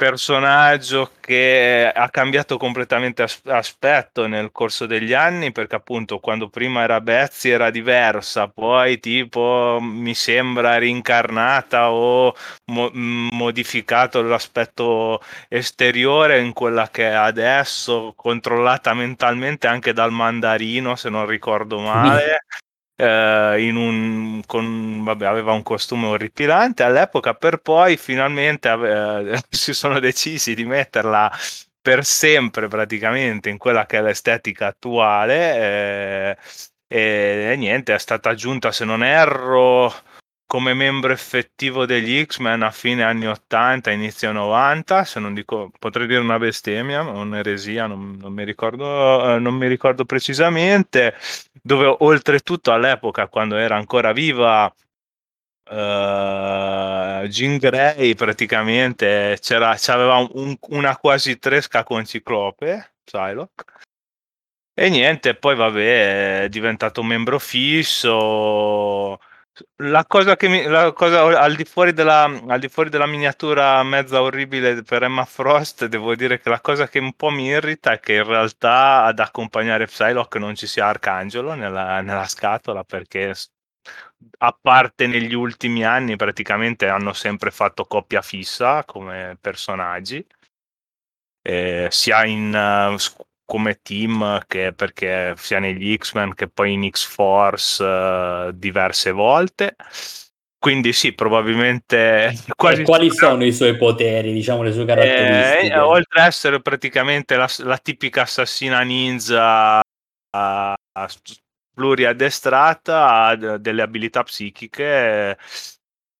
personaggio che ha cambiato completamente as- aspetto nel corso degli anni perché appunto quando prima era Betsy era diversa poi tipo mi sembra rincarnata o mo- modificato l'aspetto esteriore in quella che è adesso controllata mentalmente anche dal mandarino se non ricordo male eh, un, con, vabbè, aveva un costume orripilante. All'epoca, per poi finalmente ave, eh, si sono decisi di metterla per sempre praticamente in quella che è l'estetica attuale eh, e, e, niente, è stata aggiunta se non erro come membro effettivo degli X-Men a fine anni 80, inizio 90, se non dico, potrei dire una bestemmia, un'eresia, non, non, mi ricordo, eh, non mi ricordo precisamente, dove oltretutto all'epoca, quando era ancora viva uh, Jean Grey, praticamente c'era, c'aveva un, una quasi tresca con Ciclope, Psylocke, e niente, poi vabbè, è diventato membro fisso la cosa che mi, la cosa al di, fuori della, al di fuori della miniatura mezza orribile per Emma Frost, devo dire che la cosa che un po' mi irrita è che in realtà ad accompagnare Psylocke non ci sia Arcangelo nella, nella scatola perché a parte negli ultimi anni praticamente hanno sempre fatto coppia fissa come personaggi. Eh, sia in uh, come team che perché sia negli X-Men che poi in X-Force uh, diverse volte. Quindi sì, probabilmente... Quasi quali sono i suoi poteri, diciamo le sue caratteristiche? Eh, oltre ad essere praticamente la, la tipica assassina ninja uh, pluriaddestrata, ha delle abilità psichiche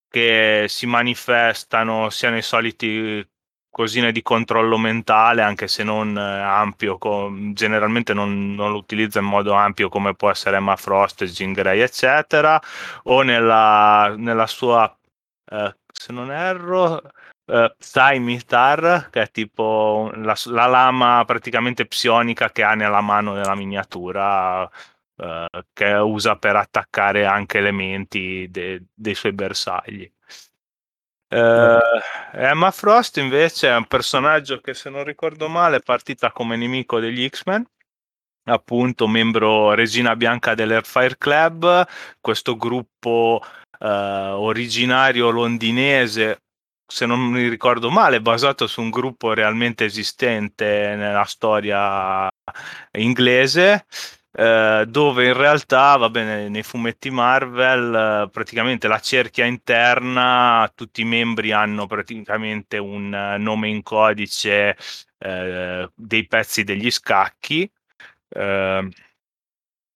che si manifestano sia nei soliti cosine di controllo mentale, anche se non eh, ampio, com- generalmente non, non, lo utilizza in modo ampio come può essere Emma Frost, Jean Grey, eccetera, o nella, nella sua, eh, se non erro, eh, Psymitar, che è tipo la, la, lama praticamente psionica che ha nella mano della miniatura, eh, che usa per attaccare anche elementi de- dei suoi bersagli. Uh, Emma Frost invece è un personaggio che se non ricordo male è partita come nemico degli X-Men. Appunto membro Regina Bianca dell'Airfire Club. Questo gruppo uh, originario londinese se non mi ricordo male basato su un gruppo realmente esistente nella storia inglese eh, dove in realtà, va bene, nei fumetti Marvel, eh, praticamente la cerchia interna, tutti i membri hanno praticamente un uh, nome in codice eh, dei pezzi degli scacchi. Eh,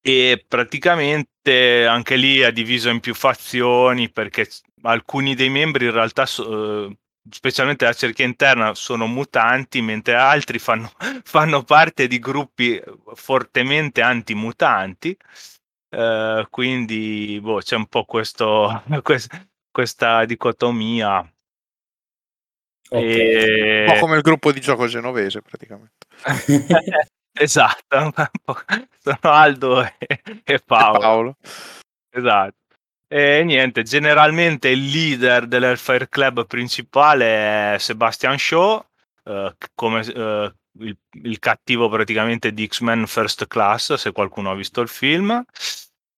e praticamente anche lì è diviso in più fazioni perché alcuni dei membri in realtà so, specialmente la cerchia interna, sono mutanti, mentre altri fanno, fanno parte di gruppi fortemente antimutanti. Uh, quindi boh, c'è un po' questo, quest, questa dicotomia. Okay. E... Un po' come il gruppo di gioco genovese, praticamente. esatto, sono Aldo e, e Paolo. Paolo. Esatto. E niente, generalmente il leader dell'Hellfire Club principale è Sebastian Shaw, eh, come eh, il, il, cattivo praticamente di X-Men First Class, se qualcuno ha visto il film.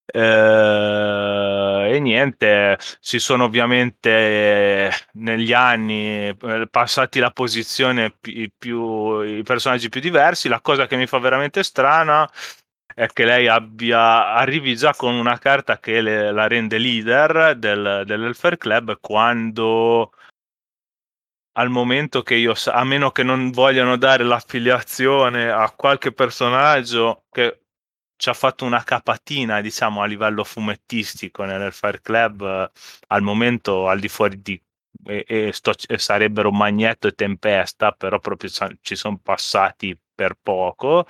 Eh, e niente, si sono ovviamente negli anni eh, passati la posizione più, più, i personaggi più diversi. La cosa che mi fa veramente strana è che lei abbia, arrivi già con una carta che le, la rende leader del, dell'Elfer Club quando al momento che io, a meno che non vogliano dare l'affiliazione a qualche personaggio che ci ha fatto una capatina, diciamo, a livello fumettistico nell'Elfire Club, al momento al di fuori di e, e, sto, e sarebbero Magnetto e Tempesta, però proprio ci sono passati per poco.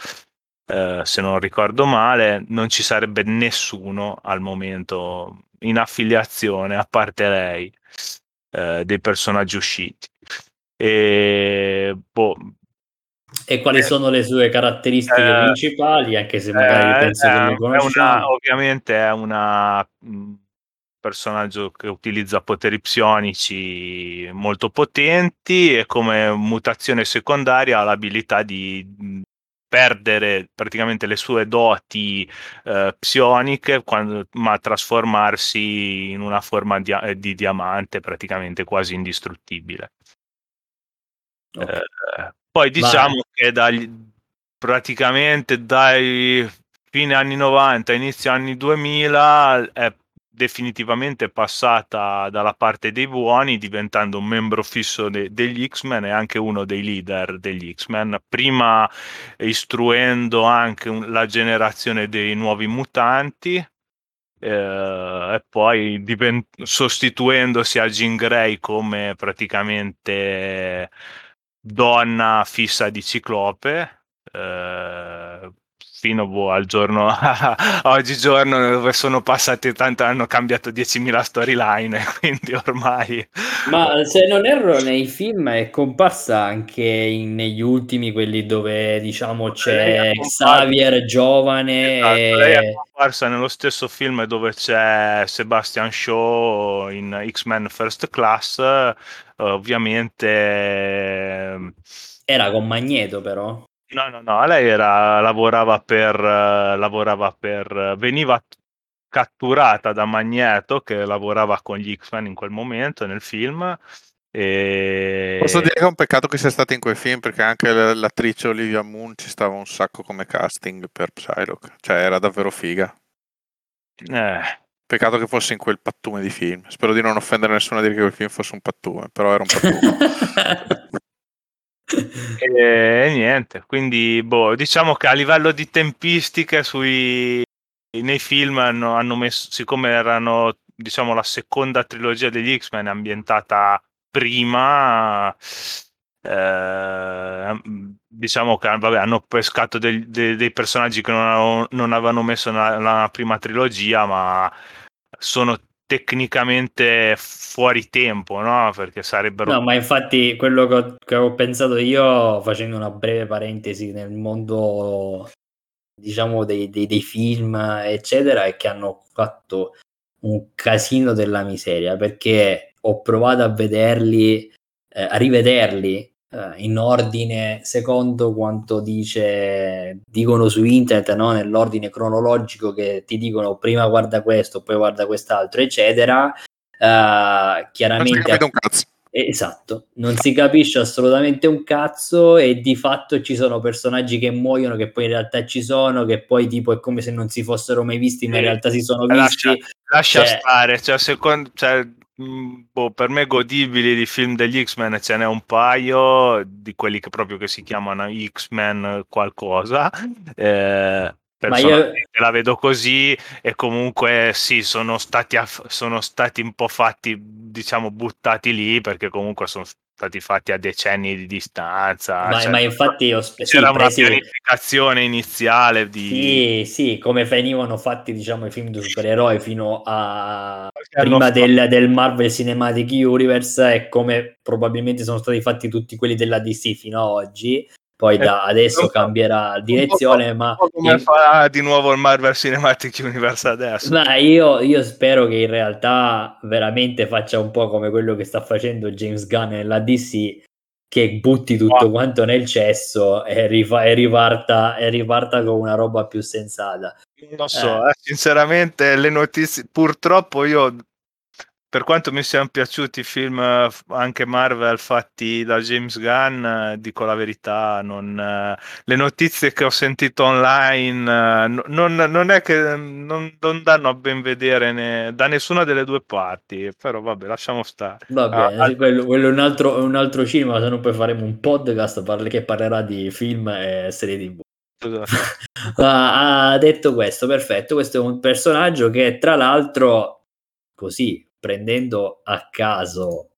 Eh, se non ricordo male, non ci sarebbe nessuno al momento in affiliazione, a parte lei, eh, dei personaggi usciti. E, boh, e quali eh, sono le sue caratteristiche eh, principali, anche se magari eh, penso che le conosciamo? Una, ovviamente è un personaggio che utilizza poteri psionici molto potenti e come mutazione secondaria ha l'abilità di perdere praticamente le sue doti eh, psioniche, quando, ma trasformarsi in una forma di, eh, di diamante praticamente quasi indistruttibile. Okay. Eh, poi diciamo ma... che dagli, praticamente dai fine anni 90, inizio anni 2000 è definitivamente passata dalla parte dei buoni, diventando un membro fisso de- degli X-Men e anche uno dei leader degli X-Men, prima istruendo anche un- la generazione dei nuovi mutanti eh, e poi divent- sostituendosi a Jean Grey come praticamente donna fissa di Ciclope eh, fino boh, al giorno oggigiorno dove sono passati tanto hanno cambiato 10.000 storyline quindi ormai. Ma se non erro nei film è comparsa anche in, negli ultimi quelli dove diciamo c'è Xavier giovane esatto, e... lei è comparsa nello stesso film dove c'è Sebastian Shaw in X-Men First Class ovviamente era con Magneto però No, no, no, lei era, lavorava per, uh, lavorava per, veniva catturata da Magneto che lavorava con gli X-Men in quel momento nel film. E... Posso dire che è un peccato che sia stata in quel film perché anche l'attrice Olivia Moon ci stava un sacco come casting per Psylocke, cioè era davvero figa. Eh. Peccato che fosse in quel pattume di film. Spero di non offendere nessuno a dire che quel film fosse un pattume, però era un pattume. e niente, quindi boh, diciamo che a livello di tempistiche sui, nei film hanno, hanno messo, siccome erano diciamo la seconda trilogia degli X-Men ambientata prima, eh, diciamo che vabbè, hanno pescato dei, dei, dei personaggi che non, avevano, non avevano messo nella, nella prima trilogia, ma sono tecnicamente fuori tempo, no? Perché sarebbero... No, ma infatti quello che ho, che ho, pensato io, facendo una breve parentesi nel mondo, diciamo, dei, dei, dei film, eccetera, è che hanno fatto un casino della miseria, perché ho provato a vederli, eh, a rivederli in ordine secondo quanto dice, dicono su internet, no? nell'ordine cronologico che ti dicono prima guarda questo, poi guarda quest'altro, eccetera. Uh, chiaramente non esatto, non si capisce assolutamente un cazzo e di fatto ci sono personaggi che muoiono che poi in realtà ci sono, che poi tipo è come se non si fossero mai visti, ma in realtà si sono visti. Lascia, lascia cioè, stare, cioè, secondo, cioè, boh, per me godibili di film degli X-Men ce n'è un paio di quelli che proprio che si chiamano X-Men qualcosa eh, personalmente io... la vedo così e comunque sì sono stati, aff- sono stati un po' fatti diciamo buttati lì perché comunque sono stati fatti a decenni di distanza. Ma, cioè, ma infatti ho sp- c'era sì, una presi... pianificazione iniziale di... Sì, sì, come venivano fatti diciamo i film di supereroi fino a prima del, del, Marvel Cinematic Universe e come probabilmente sono stati fatti tutti quelli della DC fino ad oggi poi da eh, adesso cambierà direzione, ma... Come farà di nuovo il Marvel Cinematic Universe adesso? Ma io, io, spero che in realtà veramente faccia un po' come quello che sta facendo James Gunn nella DC, che butti tutto oh. quanto nel cesso e, rifa- e, riparta, e riparta con una roba più sensata. Non so, eh. Eh, sinceramente le notizie, purtroppo io per quanto mi siano piaciuti i film eh, anche Marvel fatti da James Gunn, eh, dico la verità, non, eh, le notizie che ho sentito online non, non è che non, non, danno a ben vedere né, da nessuna delle due parti, però vabbè, lasciamo stare. Va bene, ah, quello, quello, è un altro, un altro cinema, se no poi faremo un podcast che parlerà di film e serie tv. Esatto. ha detto questo, perfetto, questo è un personaggio che tra l'altro così prendendo a caso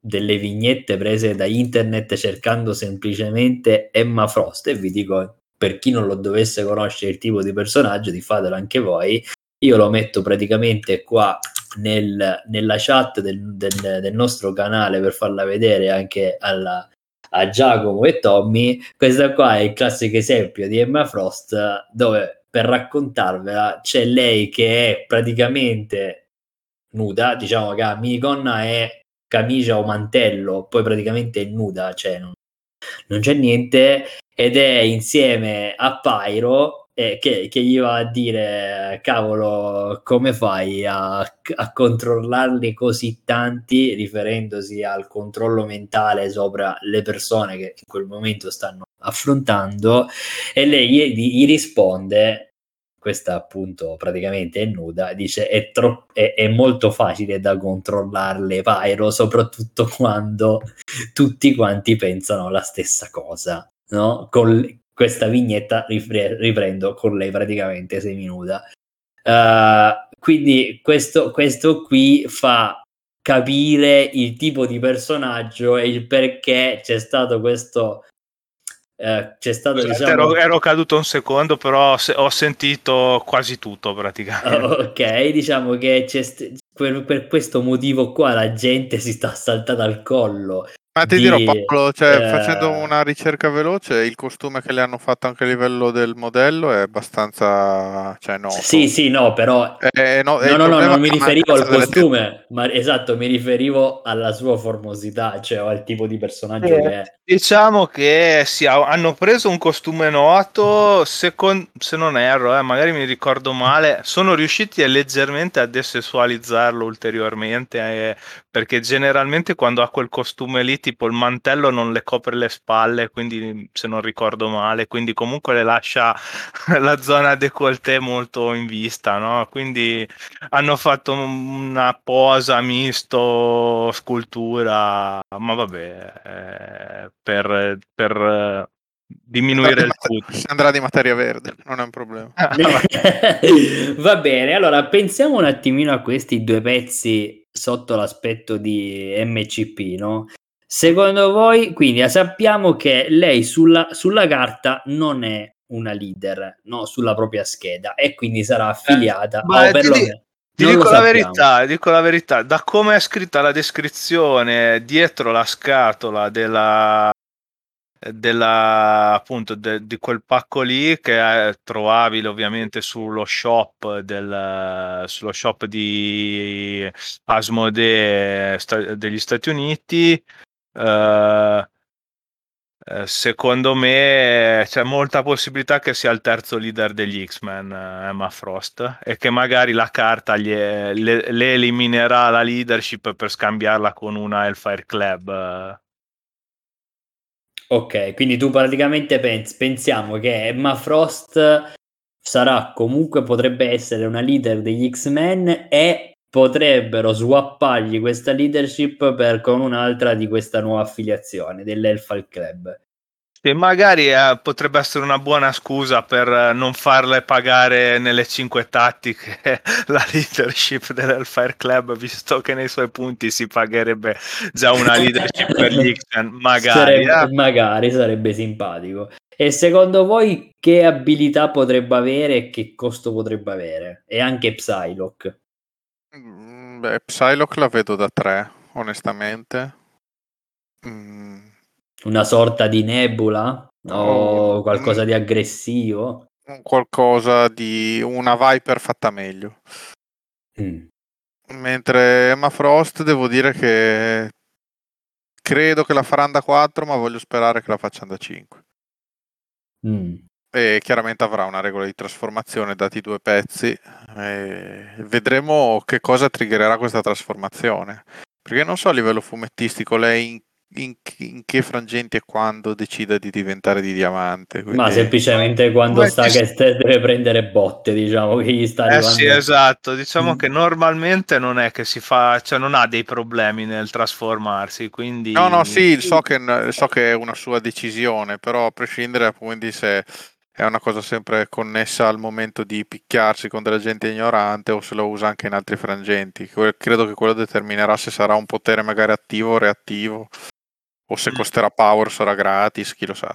delle vignette prese da internet cercando semplicemente Emma Frost e vi dico per chi non lo dovesse conoscere il tipo di personaggio di fatelo anche voi io lo metto praticamente qua nel, nella chat del, del, del, nostro canale per farla vedere anche alla, a Giacomo e Tommy. Questo qua è il classico esempio di Emma Frost dove per raccontarvela c'è lei che è praticamente nuda, diciamo che a minigonna è camicia o mantello, poi praticamente è nuda, cioè non, non c'è niente, ed è insieme a Pyro eh, che, che, gli va a dire cavolo come fai a, a, controllarli così tanti? riferendosi al controllo mentale sopra le persone che in quel momento stanno affrontando e lei gli, gli risponde questa appunto praticamente è nuda, dice è, tro- è, è molto facile da controllarle Pyro, soprattutto quando tutti quanti pensano la stessa cosa, no? Con questa vignetta ripre- riprendo con lei praticamente seminuda. Uh, quindi questo, questo qui fa capire il tipo di personaggio e il perché c'è stato questo eh, c'è stato Scusate, diciamo... ero, ero, caduto un secondo però se, ho sentito quasi tutto praticamente. Oh, ok diciamo che st- per, per, questo motivo qua la gente si sta saltata al collo ma ti di, dirò Paolo, cioè, eh... facendo una ricerca veloce, il costume che le hanno fatto anche a livello del modello è abbastanza cioè, noto. Sì, sì, no, però... Eh, no, no, no, no, non mi riferivo al costume, ma esatto, mi riferivo alla sua formosità, cioè al tipo di personaggio eh, che è. Diciamo che sì, hanno preso un costume noto, se, con, se non erro, eh, magari mi ricordo male, sono riusciti leggermente a desessualizzarlo ulteriormente, eh, perché generalmente quando ha quel costume lì tipo il mantello non le copre le spalle, quindi se non ricordo male, quindi comunque le lascia la zona décolleté molto in vista, no? Quindi hanno fatto una posa misto scultura, ma vabbè, eh, per, per diminuire il tutto. Si andrà di materia verde, non è un problema. Va bene, allora pensiamo un attimino a questi due pezzi sotto l'aspetto di MCP, no? Secondo voi, quindi sappiamo che lei sulla, sulla carta non è una leader no? sulla propria scheda e quindi sarà eh, affiliata. Eh, ti, ti dico la verità, dico la verità, da come è scritta la descrizione dietro la scatola della, della appunto de, di quel pacco lì che è trovabile ovviamente sullo shop del sullo shop di Asmodee degli Stati Uniti Uh, secondo me c'è molta possibilità che sia il terzo leader degli X-Men, Emma Frost, e che magari la carta gli, le, le, eliminerà la leadership per scambiarla con una Hellfire Club. Ok, quindi tu praticamente pens- pensiamo che Emma Frost sarà comunque potrebbe essere una leader degli X-Men e potrebbero swappargli questa leadership per, con un'altra di questa nuova affiliazione dell'Elfal Club. E magari eh, potrebbe essere una buona scusa per eh, non farle pagare nelle cinque tattiche la leadership dell'Hellfire Club, visto che nei suoi punti si pagherebbe già una leadership per gli Magari, sarebbe, eh? magari sarebbe simpatico. E secondo voi che abilità potrebbe avere e che costo potrebbe avere? E anche Psylocke. Mm, beh, Psylocke la vedo da 3, onestamente. Mm. Una sorta di nebula? O qualcosa di aggressivo? Qualcosa di una Viper fatta meglio. Mm. Mentre Emma Frost devo dire che credo che la faranno da 4, ma voglio sperare che la facciano da 5. Mm. E chiaramente avrà una regola di trasformazione dati i due pezzi. E vedremo che cosa triggererà questa trasformazione. Perché non so a livello fumettistico lei in in, in, che frangenti e quando decida di diventare di diamante. Quindi... Ma semplicemente quando Come sa che deve prendere botte, diciamo che gli sta arrivando. Eh sì, esatto. Diciamo mm. che normalmente non è che si fa, cioè non ha dei problemi nel trasformarsi. Quindi... No, no, sì, so che, so che è una sua decisione, però a prescindere, quindi se è una cosa sempre connessa al momento di picchiarsi con della gente ignorante o se lo usa anche in altri frangenti. Credo che quello determinerà se sarà un potere magari attivo o reattivo o se mm. costerà power sarà gratis, chi lo sa.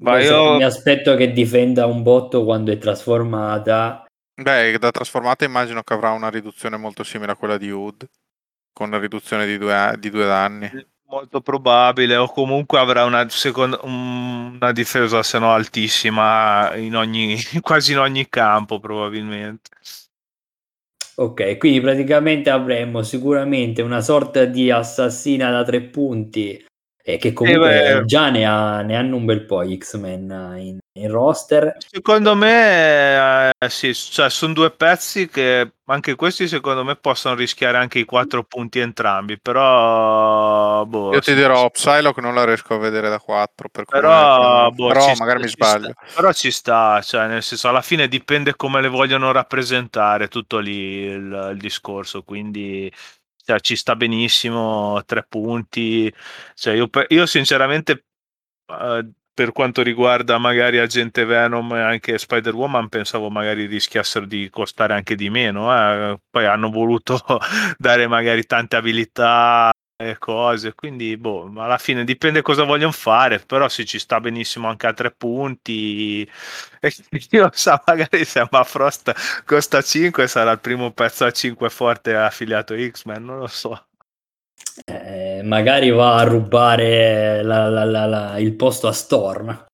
Ma io mi aspetto che difenda un botto quando è trasformata. Beh, da trasformata immagino che avrà una riduzione molto simile a quella di Hood, con una riduzione di due, di due danni. Molto probabile, o comunque avrà una, seconda, una difesa se no altissima in ogni, quasi in ogni campo probabilmente. Ok, quindi praticamente avremmo sicuramente una sorta di assassina da tre punti e che comunque eh già ne, ha, ne, hanno un bel po' X-Men in, in roster. Secondo me, eh, sì, cioè, sono due pezzi che anche questi secondo me possono rischiare anche i quattro punti entrambi, però... Boh, Io ti dirò, Psylocke non la riesco a vedere da quattro, per però, boh, però magari sta, mi sbaglio. Sta, però ci sta, cioè, nel senso, alla fine dipende come le vogliono rappresentare, tutto lì il, il discorso, quindi cioè, ci sta benissimo, tre punti. Cioè, io, io sinceramente... Uh, per quanto riguarda magari Agente Venom e anche Spider-Woman pensavo magari rischiassero di costare anche di meno eh. poi hanno voluto dare magari tante abilità e cose quindi boh alla fine dipende cosa vogliono fare però sì ci sta benissimo anche a tre punti e io so magari se Frost costa 5 sarà il primo pezzo a 5 forte affiliato X-Men non lo so eh, magari va a rubare la, la, la, il posto a Storm,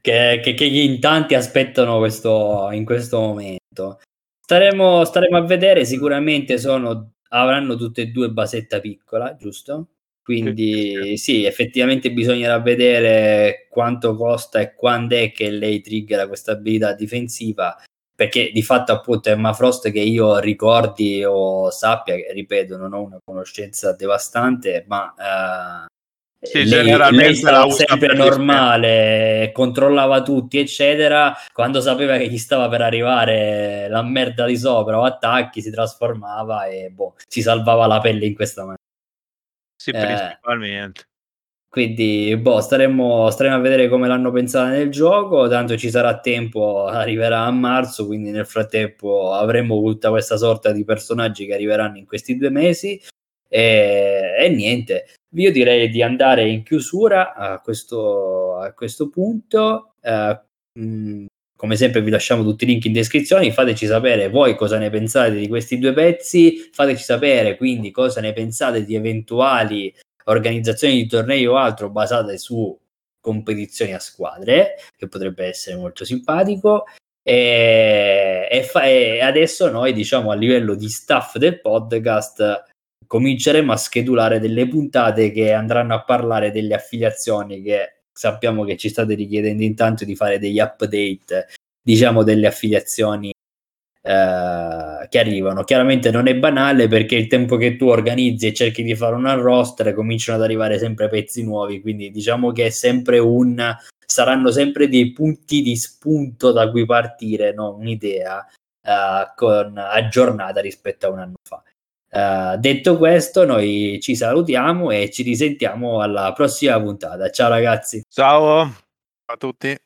che, che, che, in tanti aspettano questo, in questo momento. Staremo, staremo a vedere, sicuramente sono, avranno tutte e due basetta piccola, giusto? Quindi sì, effettivamente bisognerà vedere quanto costa e quando è che lei triggera questa abilità difensiva perché di fatto appunto Emma Frost che io ricordi o sappia, ripeto non ho una conoscenza devastante, ma uh, sì, lei, lei stava sempre normale, controllava tutti eccetera, quando sapeva che gli stava per arrivare la merda di sopra o attacchi si trasformava e boh, si salvava la pelle in questa maniera. Sì, principalmente. Quindi, boh, staremo, staremo, a vedere come l'hanno pensata nel gioco. Tanto ci sarà tempo, arriverà a marzo. Quindi, nel frattempo, avremo tutta questa sorta di personaggi che arriveranno in questi due mesi. E, e niente, io direi di andare in chiusura a questo, a questo punto. Uh, mh, come sempre vi lasciamo tutti i link in descrizione, fateci sapere voi cosa ne pensate di questi due pezzi, fateci sapere quindi cosa ne pensate di eventuali organizzazioni di tornei o altro basate su competizioni a squadre, che potrebbe essere molto simpatico. E, e, fa, e adesso noi, diciamo, a livello di staff del podcast, cominceremo a schedulare delle puntate che andranno a parlare delle affiliazioni che sappiamo che ci state richiedendo intanto di fare degli update, diciamo, delle affiliazioni eh, che arrivano. Chiaramente non è banale perché il tempo che tu organizzi e cerchi di fare una roster cominciano ad arrivare sempre pezzi nuovi, quindi diciamo che è sempre un saranno sempre dei punti di spunto da cui partire, no? un'idea uh, con, aggiornata rispetto a un anno fa. Uh, detto questo, noi ci salutiamo e ci risentiamo alla prossima puntata. Ciao ragazzi. Ciao a tutti.